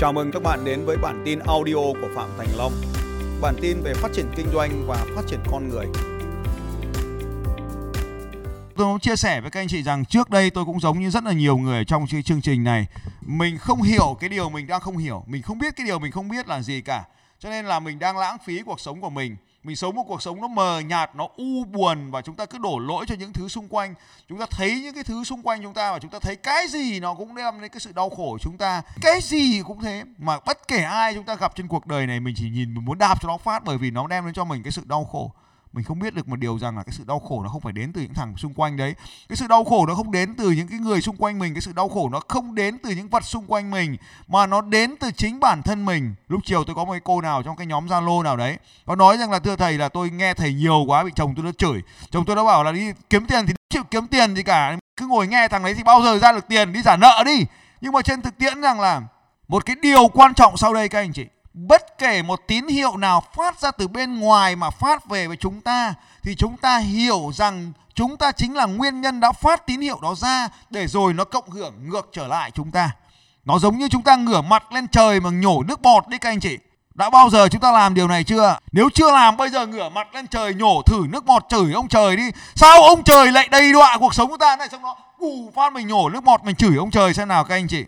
Chào mừng các bạn đến với bản tin audio của Phạm Thành Long. Bản tin về phát triển kinh doanh và phát triển con người. Tôi muốn chia sẻ với các anh chị rằng trước đây tôi cũng giống như rất là nhiều người trong chương trình này. Mình không hiểu cái điều mình đang không hiểu, mình không biết cái điều mình không biết là gì cả. Cho nên là mình đang lãng phí cuộc sống của mình mình sống một cuộc sống nó mờ nhạt, nó u buồn và chúng ta cứ đổ lỗi cho những thứ xung quanh. Chúng ta thấy những cái thứ xung quanh chúng ta và chúng ta thấy cái gì nó cũng đem đến cái sự đau khổ của chúng ta. Cái gì cũng thế, mà bất kể ai chúng ta gặp trên cuộc đời này, mình chỉ nhìn mình muốn đạp cho nó phát bởi vì nó đem đến cho mình cái sự đau khổ mình không biết được một điều rằng là cái sự đau khổ nó không phải đến từ những thằng xung quanh đấy. Cái sự đau khổ nó không đến từ những cái người xung quanh mình, cái sự đau khổ nó không đến từ những vật xung quanh mình, mà nó đến từ chính bản thân mình. Lúc chiều tôi có một cái cô nào trong cái nhóm zalo nào đấy có nói rằng là, thưa thầy là tôi nghe thầy nhiều quá, bị chồng tôi nó chửi. Chồng tôi nó bảo là, đi kiếm tiền thì chịu kiếm tiền gì cả, cứ ngồi nghe thằng đấy thì bao giờ ra được tiền, đi trả nợ đi. Nhưng mà trên thực tiễn rằng là một cái điều quan trọng sau đây các anh chị bất kể một tín hiệu nào phát ra từ bên ngoài mà phát về với chúng ta, thì chúng ta hiểu rằng chúng ta chính là nguyên nhân đã phát tín hiệu đó ra để rồi nó cộng hưởng ngược trở lại chúng ta. Nó giống như chúng ta ngửa mặt lên trời mà nhổ nước bọt đấy các anh chị. Đã bao giờ chúng ta làm điều này chưa? Nếu chưa làm, bây giờ ngửa mặt lên trời nhổ thử nước bọt chửi ông trời đi. Sao ông trời lại đầy đọa cuộc sống của ta? Này, xong đó, ù phát mình nhổ nước bọt, mình chửi ông trời xem nào, các anh chị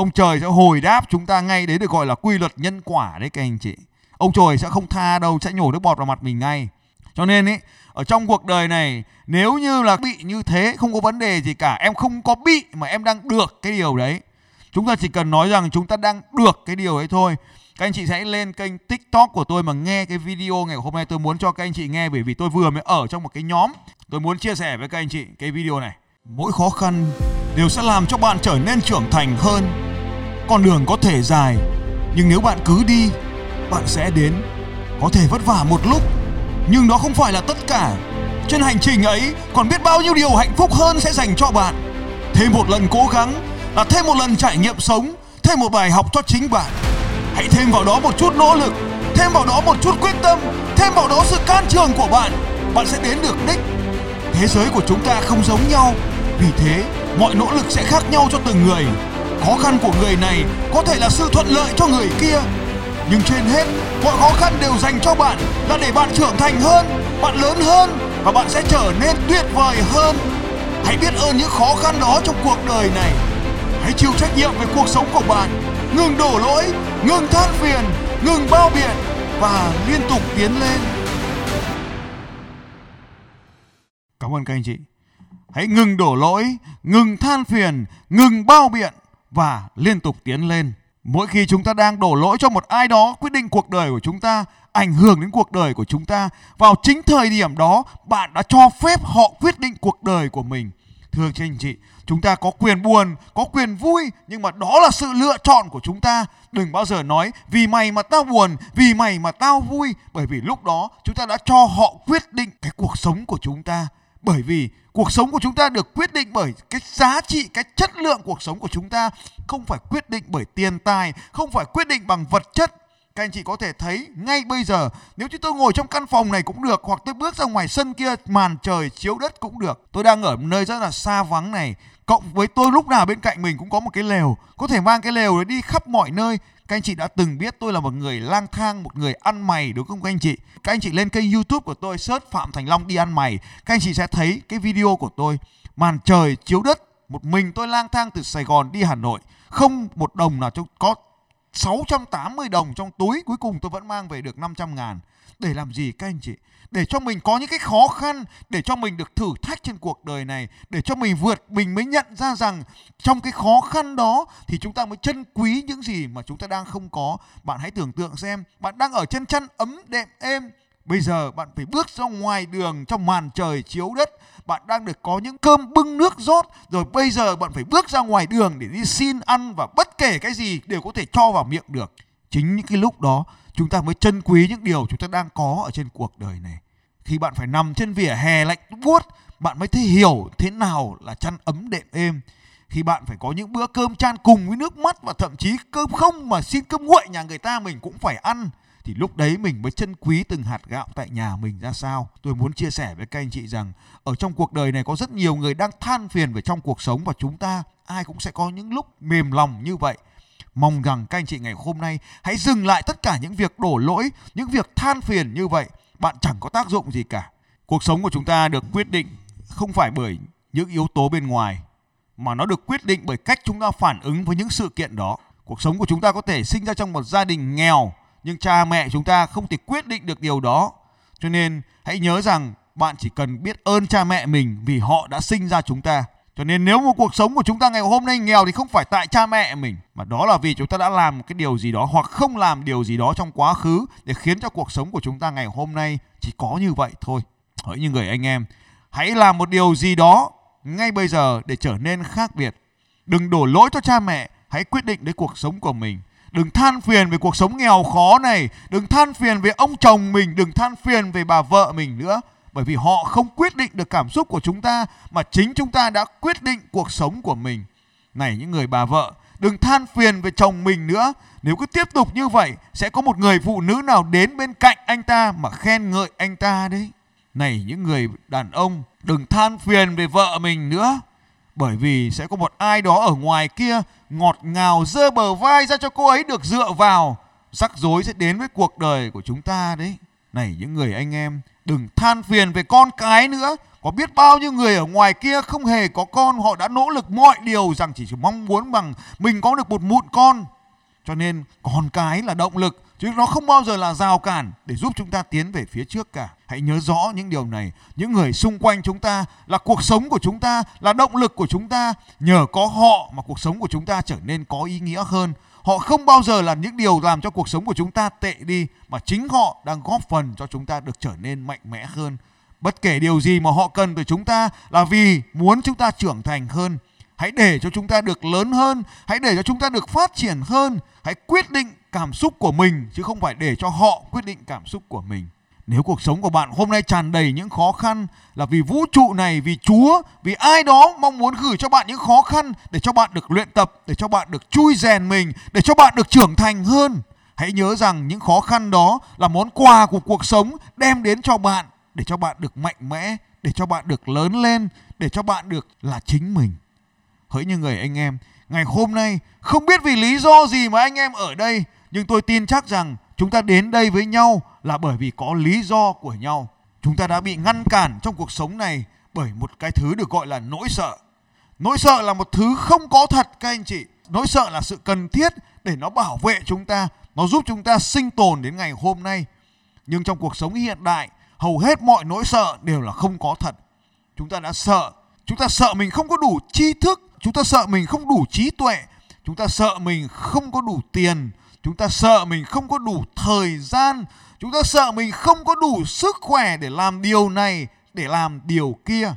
ông trời sẽ hồi đáp chúng ta ngay đấy được gọi là quy luật nhân quả đấy các anh chị. Ông trời sẽ không tha đâu, sẽ nhổ nước bọt vào mặt mình ngay. Cho nên ấy ở trong cuộc đời này, nếu như là bị như thế, không có vấn đề gì cả. Em không có bị mà em đang được cái điều đấy. Chúng ta chỉ cần nói rằng chúng ta đang được cái điều ấy thôi. Các anh chị sẽ lên kênh tiktok của tôi mà nghe cái video ngày hôm nay. Tôi muốn cho các anh chị nghe bởi vì tôi vừa mới ở trong một cái nhóm. Tôi muốn chia sẻ với các anh chị cái video này. Mỗi khó khăn đều sẽ làm cho bạn trở nên trưởng thành hơn con đường có thể dài. Nhưng nếu bạn cứ đi, bạn sẽ đến. Có thể vất vả một lúc, nhưng đó không phải là tất cả. Trên hành trình ấy, còn biết bao nhiêu điều hạnh phúc hơn sẽ dành cho bạn. Thêm một lần cố gắng là thêm một lần trải nghiệm sống, thêm một bài học cho chính bạn. Hãy thêm vào đó một chút nỗ lực, thêm vào đó một chút quyết tâm, thêm vào đó sự can trường của bạn. Bạn sẽ đến được đích. Thế giới của chúng ta không giống nhau. Vì thế, mọi nỗ lực sẽ khác nhau cho từng người khó khăn của người này có thể là sự thuận lợi cho người kia. Nhưng trên hết, mọi khó khăn đều dành cho bạn là để bạn trưởng thành hơn, bạn lớn hơn và bạn sẽ trở nên tuyệt vời hơn. Hãy biết ơn những khó khăn đó trong cuộc đời này. Hãy chịu trách nhiệm về cuộc sống của bạn, ngừng đổ lỗi, ngừng than phiền, ngừng bao biện và liên tục tiến lên. Cảm ơn các anh chị. Hãy ngừng đổ lỗi, ngừng than phiền, ngừng bao biện và liên tục tiến lên. Mỗi khi chúng ta đang đổ lỗi cho một ai đó quyết định cuộc đời của chúng ta, ảnh hưởng đến cuộc đời của chúng ta, vào chính thời điểm đó bạn đã cho phép họ quyết định cuộc đời của mình. Thưa các anh chị, chúng ta có quyền buồn, có quyền vui nhưng mà đó là sự lựa chọn của chúng ta. Đừng bao giờ nói vì mày mà tao buồn, vì mày mà tao vui bởi vì lúc đó chúng ta đã cho họ quyết định cái cuộc sống của chúng ta bởi vì cuộc sống của chúng ta được quyết định bởi cái giá trị, cái chất lượng cuộc sống của chúng ta, không phải quyết định bởi tiền tài, không phải quyết định bằng vật chất. Các anh chị có thể thấy ngay bây giờ, nếu như tôi ngồi trong căn phòng này cũng được, hoặc tôi bước ra ngoài sân kia, màn trời chiếu đất cũng được. Tôi đang ở nơi rất là xa vắng này. Cộng với tôi lúc nào bên cạnh mình cũng có một cái lều. Có thể mang cái lều đấy đi khắp mọi nơi các anh chị đã từng biết tôi là một người lang thang, một người ăn mày đúng không các anh chị? Các anh chị lên kênh YouTube của tôi search Phạm Thành Long đi ăn mày, các anh chị sẽ thấy cái video của tôi màn trời chiếu đất, một mình tôi lang thang từ Sài Gòn đi Hà Nội, không một đồng nào có 680 đồng trong túi cuối cùng tôi vẫn mang về được 500 ngàn. Để làm gì các anh chị? Để cho mình có những cái khó khăn, để cho mình được thử thách trên cuộc đời này, để cho mình vượt, mình mới nhận ra rằng trong cái khó khăn đó thì chúng ta mới trân quý những gì mà chúng ta đang không có. Bạn hãy tưởng tượng xem, bạn đang ở trên chăn ấm đệm êm Bây giờ bạn phải bước ra ngoài đường trong màn trời chiếu đất. Bạn đang được có những cơm bưng nước rót. Rồi bây giờ bạn phải bước ra ngoài đường để đi xin ăn Và bất kể cái gì đều có thể cho vào miệng được. Chính những cái lúc đó, chúng ta mới trân quý những điều chúng ta đang có ở trên cuộc đời này. Khi bạn phải nằm trên vỉa hè lạnh buốt, bạn mới thấy hiểu thế nào là chăn ấm đệm êm. Khi bạn phải có những bữa cơm chan cùng với nước mắt và thậm chí cơm không mà xin cơm nguội nhà người ta mình cũng phải ăn thì lúc đấy mình mới trân quý từng hạt gạo tại nhà mình ra sao. Tôi muốn chia sẻ với các anh chị rằng ở trong cuộc đời này có rất nhiều người đang than phiền về trong cuộc sống và chúng ta ai cũng sẽ có những lúc mềm lòng như vậy Mong rằng các anh chị ngày hôm nay hãy dừng lại tất cả những việc đổ lỗi, những việc than phiền như vậy. Bạn chẳng có tác dụng gì cả. Cuộc sống của chúng ta được quyết định không phải bởi những yếu tố bên ngoài mà nó được quyết định bởi cách chúng ta phản ứng với những sự kiện đó. Cuộc sống của chúng ta có thể sinh ra trong một gia đình nghèo nhưng cha mẹ chúng ta không thể quyết định được điều đó. Cho nên hãy nhớ rằng bạn chỉ cần biết ơn cha mẹ mình vì họ đã sinh ra chúng ta. Cho nên nếu một cuộc sống của chúng ta ngày hôm nay nghèo thì không phải tại cha mẹ mình mà đó là vì chúng ta đã làm cái điều gì đó hoặc không làm điều gì đó trong quá khứ để khiến cho cuộc sống của chúng ta ngày hôm nay chỉ có như vậy thôi. Hỡi như người anh em, hãy làm một điều gì đó ngay bây giờ để trở nên khác biệt. Đừng đổ lỗi cho cha mẹ, hãy quyết định đến cuộc sống của mình. Đừng than phiền về cuộc sống nghèo khó này, đừng than phiền về ông chồng mình, đừng than phiền về bà vợ mình nữa bởi vì họ không quyết định được cảm xúc của chúng ta mà chính chúng ta đã quyết định cuộc sống của mình. Này những người bà vợ, đừng than phiền về chồng mình nữa. Nếu cứ tiếp tục như vậy, sẽ có một người phụ nữ nào đến bên cạnh anh ta mà khen ngợi anh ta đấy. Này những người đàn ông, đừng than phiền về vợ mình nữa. Bởi vì sẽ có một ai đó ở ngoài kia ngọt ngào dơ bờ vai ra cho cô ấy được dựa vào. Rắc rối sẽ đến với cuộc đời của chúng ta đấy. Này những người anh em, đừng than phiền về con cái nữa có biết bao nhiêu người ở ngoài kia không hề có con họ đã nỗ lực mọi điều rằng chỉ mong muốn bằng mình có được một mụn con cho nên con cái là động lực chứ nó không bao giờ là rào cản để giúp chúng ta tiến về phía trước cả. Hãy nhớ rõ những điều này. Những người xung quanh chúng ta là cuộc sống của chúng ta, là động lực của chúng ta. Nhờ có họ mà cuộc sống của chúng ta trở nên có ý nghĩa hơn. Họ không bao giờ là những điều làm cho cuộc sống của chúng ta tệ đi, mà chính họ đang góp phần cho chúng ta được trở nên mạnh mẽ hơn. Bất kể điều gì mà họ cần từ chúng ta là vì muốn chúng ta trưởng thành hơn hãy để cho chúng ta được lớn hơn hãy để cho chúng ta được phát triển hơn hãy quyết định cảm xúc của mình chứ không phải để cho họ quyết định cảm xúc của mình nếu cuộc sống của bạn hôm nay tràn đầy những khó khăn là vì vũ trụ này, vì Chúa, vì ai đó mong muốn gửi cho bạn những khó khăn để cho bạn được luyện tập, để cho bạn được chui rèn mình, để cho bạn được trưởng thành hơn. Hãy nhớ rằng những khó khăn đó là món quà của cuộc sống đem đến cho bạn để cho bạn được mạnh mẽ, để cho bạn được lớn lên, để cho bạn được là chính mình. Hỡi như người anh em, ngày hôm nay không biết vì lý do gì mà anh em ở đây, nhưng tôi tin chắc rằng chúng ta đến đây với nhau là bởi vì có lý do của nhau. Chúng ta đã bị ngăn cản trong cuộc sống này bởi một cái thứ được gọi là nỗi sợ. Nỗi sợ là một thứ không có thật các anh chị. Nỗi sợ là sự cần thiết để nó bảo vệ chúng ta nó giúp chúng ta sinh tồn đến ngày hôm nay. Nhưng trong cuộc sống hiện đại hầu hết mọi nỗi sợ đều là không có thật. Chúng ta đã sợ. Chúng ta sợ mình không có đủ tri thức chúng ta sợ mình không đủ trí tuệ, chúng ta sợ mình không có đủ tiền, chúng ta sợ mình không có đủ thời gian, chúng ta sợ mình không có đủ sức khỏe để làm điều này, để làm điều kia.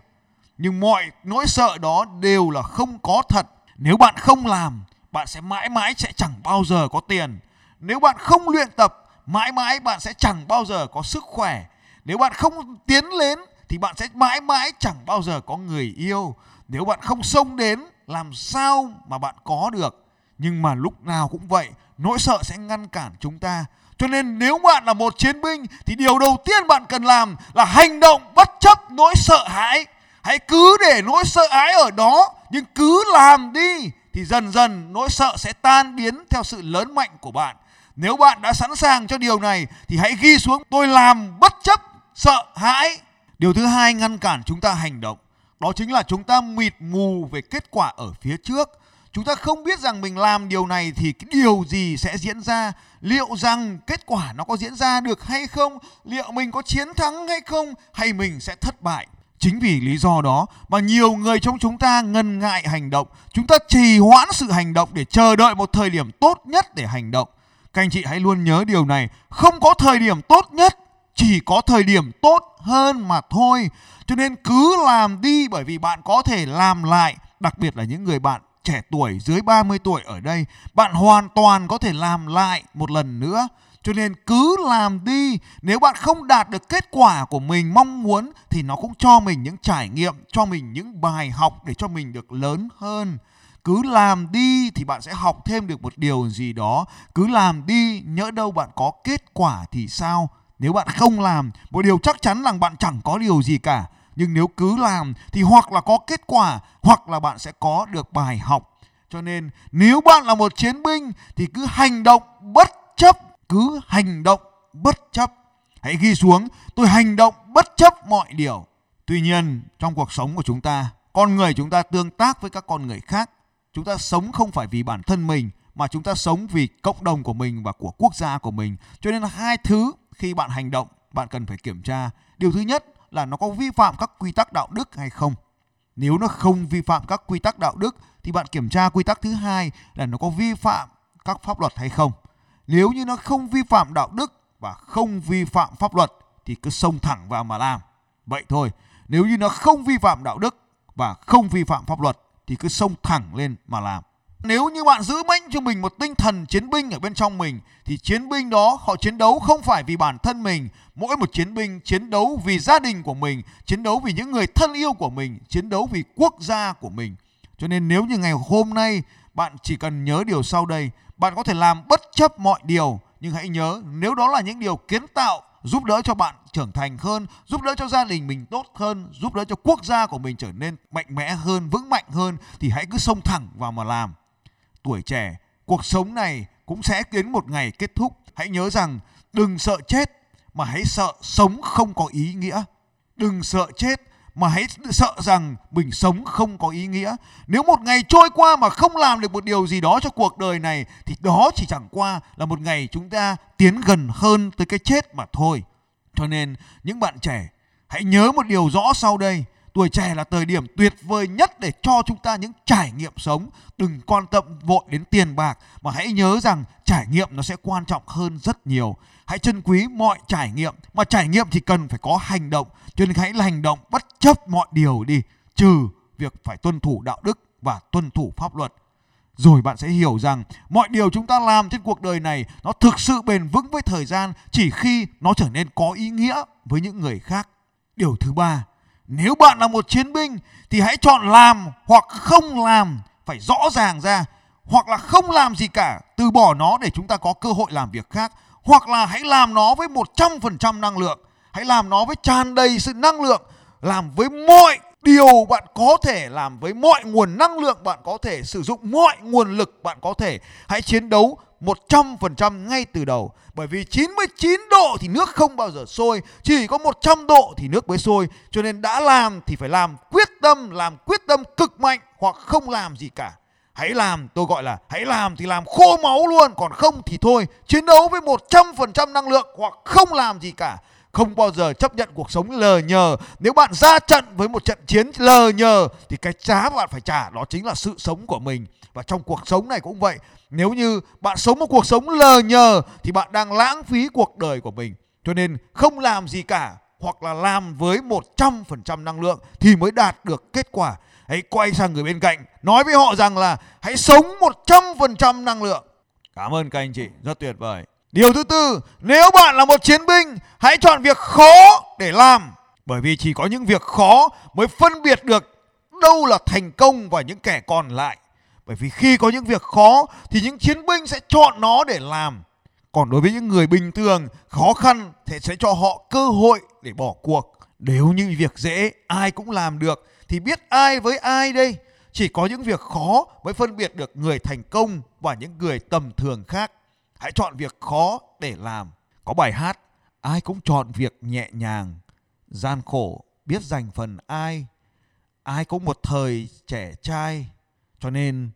Nhưng mọi nỗi sợ đó đều là không có thật. Nếu bạn không làm, bạn sẽ mãi mãi sẽ chẳng bao giờ có tiền. Nếu bạn không luyện tập, mãi mãi bạn sẽ chẳng bao giờ có sức khỏe. Nếu bạn không tiến lên, thì bạn sẽ mãi mãi chẳng bao giờ có người yêu. Nếu bạn không xông đến làm sao mà bạn có được? Nhưng mà lúc nào cũng vậy, nỗi sợ sẽ ngăn cản chúng ta. Cho nên nếu bạn là một chiến binh, thì điều đầu tiên bạn cần làm là hành động bất chấp nỗi sợ hãi. Hãy cứ để nỗi sợ hãi ở đó, nhưng cứ làm đi, thì dần dần nỗi sợ sẽ tan biến theo sự lớn mạnh của bạn. Nếu bạn đã sẵn sàng cho điều này, thì hãy ghi xuống, tôi làm bất chấp sợ hãi. Điều thứ hai, ngăn cản chúng ta hành động đó chính là chúng ta mịt mù về kết quả ở phía trước. Chúng ta không biết rằng mình làm điều này thì cái điều gì sẽ diễn ra. Liệu rằng kết quả nó có diễn ra được hay không? Liệu mình có chiến thắng hay không? Hay mình sẽ thất bại? Chính vì lý do đó mà nhiều người trong chúng ta ngần ngại hành động. Chúng ta trì hoãn sự hành động để chờ đợi một thời điểm tốt nhất để hành động. Các anh chị hãy luôn nhớ điều này. Không có thời điểm tốt nhất, chỉ có thời điểm tốt hơn mà thôi cho nên cứ làm đi bởi vì bạn có thể làm lại đặc biệt là những người bạn trẻ tuổi dưới 30 tuổi ở đây, bạn hoàn toàn có thể làm lại một lần nữa. Cho nên cứ làm đi, nếu bạn không đạt được kết quả của mình mong muốn thì nó cũng cho mình những trải nghiệm, cho mình những bài học để cho mình được lớn hơn. Cứ làm đi thì bạn sẽ học thêm được một điều gì đó. Cứ làm đi, nhỡ đâu bạn có kết quả thì sao? Nếu bạn không làm, một điều chắc chắn là bạn chẳng có điều gì cả nhưng nếu cứ làm thì hoặc là có kết quả, hoặc là bạn sẽ có được bài học. Cho nên, nếu bạn là một chiến binh thì cứ hành động bất chấp, cứ hành động bất chấp. Hãy ghi xuống, tôi hành động bất chấp mọi điều. Tuy nhiên, trong cuộc sống của chúng ta, con người chúng ta tương tác với các con người khác. Chúng ta sống không phải vì bản thân mình, mà chúng ta sống vì cộng đồng của mình và của quốc gia của mình. Cho nên là hai thứ khi bạn hành động, bạn cần phải kiểm tra. Điều thứ nhất là nó có vi phạm các quy tắc đạo đức hay không. Nếu nó không vi phạm các quy tắc đạo đức, thì bạn kiểm tra quy tắc thứ hai là nó có vi phạm các pháp luật hay không. Nếu như nó không vi phạm đạo đức và không vi phạm pháp luật, thì cứ xông thẳng vào mà làm. Vậy thôi, nếu như nó không vi phạm đạo đức và không vi phạm pháp luật, thì cứ xông thẳng lên mà làm nếu như bạn giữ mệnh cho mình một tinh thần chiến binh ở bên trong mình, thì chiến binh đó họ chiến đấu không phải vì bản thân mình. Mỗi một chiến binh chiến đấu vì gia đình của mình, chiến đấu vì những người thân yêu của mình, chiến đấu vì quốc gia của mình. Cho nên nếu như ngày hôm nay bạn chỉ cần nhớ điều sau đây, bạn có thể làm bất chấp mọi điều, nhưng hãy nhớ nếu đó là những điều kiến tạo, giúp đỡ cho bạn trưởng thành hơn, giúp đỡ cho gia đình mình tốt hơn, giúp đỡ cho quốc gia của mình trở nên mạnh mẽ hơn, vững mạnh hơn, thì hãy cứ xông thẳng vào mà làm tuổi trẻ. Cuộc sống này cũng sẽ đến một ngày kết thúc. Hãy nhớ rằng, đừng sợ chết mà hãy sợ sống không có ý nghĩa. Đừng sợ chết mà hãy sợ rằng mình sống không có ý nghĩa. Nếu một ngày trôi qua mà không làm được một điều gì đó cho cuộc đời này, thì đó chỉ chẳng qua là một ngày chúng ta tiến gần hơn tới cái chết mà thôi. Cho nên, những bạn trẻ, hãy nhớ một điều rõ sau đây tuổi trẻ là thời điểm tuyệt vời nhất để cho chúng ta những trải nghiệm sống. Đừng quan tâm vội đến tiền bạc, mà hãy nhớ rằng trải nghiệm nó sẽ quan trọng hơn rất nhiều. Hãy trân quý mọi trải nghiệm, mà trải nghiệm thì cần phải có hành động. Cho nên hãy là hành động bất chấp mọi điều đi, trừ việc phải tuân thủ đạo đức và tuân thủ pháp luật. Rồi bạn sẽ hiểu rằng mọi điều chúng ta làm trên cuộc đời này nó thực sự bền vững với thời gian, chỉ khi nó trở nên có ý nghĩa với những người khác. Điều thứ ba nếu bạn là một chiến binh thì hãy chọn làm hoặc không làm, phải rõ ràng ra, hoặc là không làm gì cả, từ bỏ nó để chúng ta có cơ hội làm việc khác. Hoặc là hãy làm nó với 100% năng lượng, hãy làm nó với tràn đầy sự năng lượng, làm với mọi điều bạn có thể, làm với mọi nguồn năng lượng bạn có thể, sử dụng mọi nguồn lực bạn có thể. Hãy chiến đấu 100% ngay từ đầu. Bởi vì 99 độ thì nước không bao giờ sôi, chỉ có 100 độ thì nước mới sôi. Cho nên đã làm thì phải làm quyết tâm, làm quyết tâm cực mạnh hoặc không làm gì cả. Hãy làm, tôi gọi là hãy làm thì làm khô máu luôn, còn không thì thôi. Chiến đấu với 100% năng lượng hoặc không làm gì cả. Không bao giờ chấp nhận cuộc sống lờ nhờ. Nếu bạn ra trận với một trận chiến lờ nhờ, thì cái giá bạn phải trả, đó chính là sự sống của mình. Và trong cuộc sống này cũng vậy nếu như bạn sống một cuộc sống lờ nhờ, thì bạn đang lãng phí cuộc đời của mình. Cho nên không làm gì cả, hoặc là làm với 100% năng lượng, thì mới đạt được kết quả. Hãy quay sang người bên cạnh, nói với họ rằng là hãy sống 100% năng lượng. Cảm ơn các anh chị, rất tuyệt vời. Điều thứ tư, nếu bạn là một chiến binh, hãy chọn việc khó để làm. Bởi vì chỉ có những việc khó mới phân biệt được đâu là thành công và những kẻ còn lại bởi vì khi có những việc khó, thì những chiến binh sẽ chọn nó để làm. Còn đối với những người bình thường, khó khăn thì sẽ cho họ cơ hội để bỏ cuộc. Nếu như việc dễ ai cũng làm được, thì biết ai với ai đây? Chỉ có những việc khó mới phân biệt được người thành công và những người tầm thường khác. Hãy chọn việc khó để làm. Có bài hát, ai cũng chọn việc nhẹ nhàng gian khổ biết dành phần ai. Ai cũng một thời trẻ trai cho nên,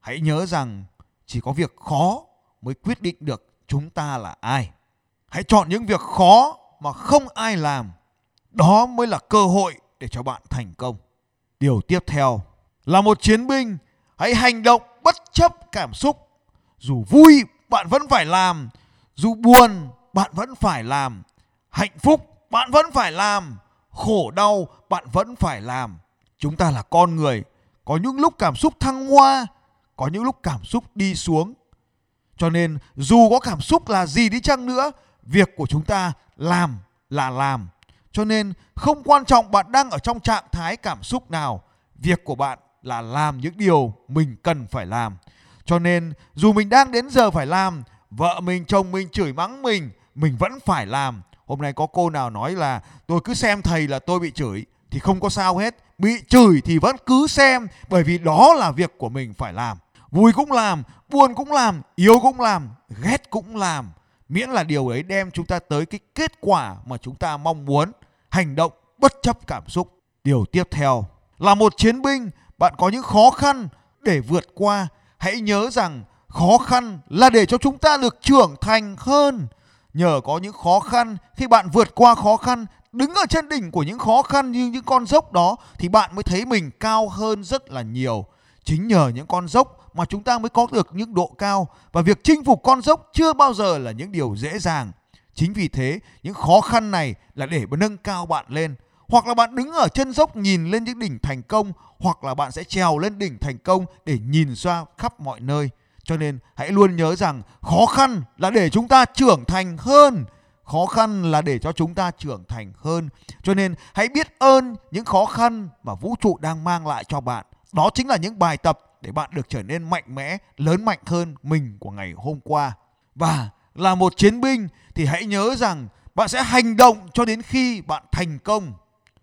hãy nhớ rằng chỉ có việc khó mới quyết định được chúng ta là ai. Hãy chọn những việc khó mà không ai làm. Đó mới là cơ hội để cho bạn thành công. Điều tiếp theo là một chiến binh, hãy hành động bất chấp cảm xúc. Dù vui, bạn vẫn phải làm. Dù buồn, bạn vẫn phải làm. Hạnh phúc, bạn vẫn phải làm. Khổ đau, bạn vẫn phải làm. Chúng ta là con người có những lúc cảm xúc thăng hoa, có những lúc cảm xúc đi xuống. Cho nên, dù có cảm xúc là gì đi chăng nữa, việc của chúng ta làm là làm. Cho nên, không quan trọng bạn đang ở trong trạng thái cảm xúc nào, việc của bạn là làm những điều mình cần phải làm. Cho nên, dù mình đang đến giờ phải làm, vợ mình, chồng mình chửi mắng mình mình vẫn phải làm. Hôm nay có cô nào nói là, tôi cứ xem thầy là tôi bị chửi thì không có sao hết. Bị chửi thì vẫn cứ xem, bởi vì đó là việc của mình phải làm. Vui cũng làm, buồn cũng làm yêu cũng làm, ghét cũng làm. Miễn là điều ấy đem chúng ta tới cái kết quả mà chúng ta mong muốn, hành động bất chấp cảm xúc. Điều tiếp theo, là một chiến binh, bạn có những khó khăn để vượt qua. Hãy nhớ rằng khó khăn là để cho chúng ta được trưởng thành hơn. Nhờ có những khó khăn, khi bạn vượt qua khó khăn đứng ở trên đỉnh của những khó khăn như những con dốc đó thì bạn mới thấy mình cao hơn rất là nhiều. Chính nhờ những con dốc mà chúng ta mới có được những độ cao và việc chinh phục con dốc chưa bao giờ là những điều dễ dàng. Chính vì thế, những khó khăn này là để nâng cao bạn lên. Hoặc là bạn đứng ở chân dốc nhìn lên những đỉnh thành công, hoặc là bạn sẽ trèo lên đỉnh thành công để nhìn ra khắp mọi nơi. Cho nên hãy luôn nhớ rằng khó khăn là để chúng ta trưởng thành hơn khó khăn là để cho chúng ta trưởng thành hơn. Cho nên hãy biết ơn những khó khăn mà vũ trụ đang mang lại cho bạn. Đó chính là những bài tập để bạn được trở nên mạnh mẽ, lớn mạnh hơn mình của ngày hôm qua. Và là một chiến binh thì hãy nhớ rằng bạn sẽ hành động cho đến khi bạn thành công.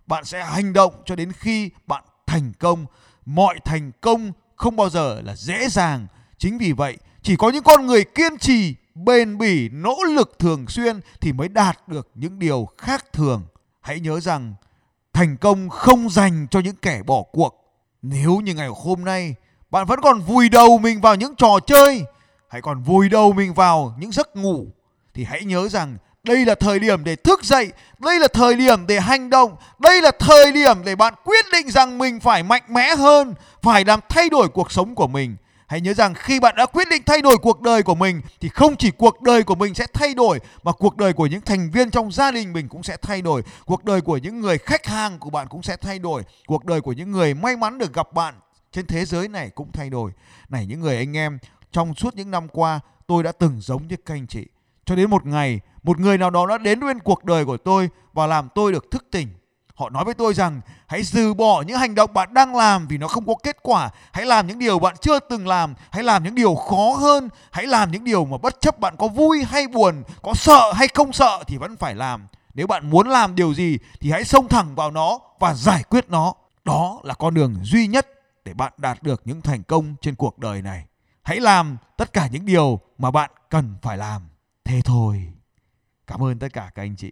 Bạn sẽ hành động cho đến khi bạn thành công. Mọi thành công không bao giờ là dễ dàng. Chính vì vậy, chỉ có những con người kiên trì bền bỉ, nỗ lực thường xuyên thì mới đạt được những điều khác thường. Hãy nhớ rằng, thành công không dành cho những kẻ bỏ cuộc. Nếu như ngày hôm nay bạn vẫn còn vùi đầu mình vào những trò chơi hay còn vùi đầu mình vào những giấc ngủ, thì hãy nhớ rằng đây là thời điểm để thức dậy, đây là thời điểm để hành động, đây là thời điểm để bạn quyết định rằng mình phải mạnh mẽ hơn, phải làm thay đổi cuộc sống của mình hãy nhớ rằng khi bạn đã quyết định thay đổi cuộc đời của mình, thì không chỉ cuộc đời của mình sẽ thay đổi, mà cuộc đời của những thành viên trong gia đình mình cũng sẽ thay đổi. Cuộc đời của những người khách hàng của bạn cũng sẽ thay đổi. Cuộc đời của những người may mắn được gặp bạn trên thế giới này cũng thay đổi. Này, những người anh em, trong suốt những năm qua, tôi đã từng giống như các anh chị. Cho đến một ngày, một người nào đó đã đến bên cuộc đời của tôi và làm tôi được thức tỉnh họ nói với tôi rằng, hãy từ bỏ những hành động bạn đang làm vì nó không có kết quả. Hãy làm những điều bạn chưa từng làm. Hãy làm những điều khó hơn. Hãy làm những điều mà bất chấp bạn có vui hay buồn, có sợ hay không sợ thì vẫn phải làm. Nếu bạn muốn làm điều gì thì hãy xông thẳng vào nó và giải quyết nó. Đó là con đường duy nhất để bạn đạt được những thành công trên cuộc đời này. Hãy làm tất cả những điều mà bạn cần phải làm. Thế thôi. Cảm ơn tất cả các anh chị.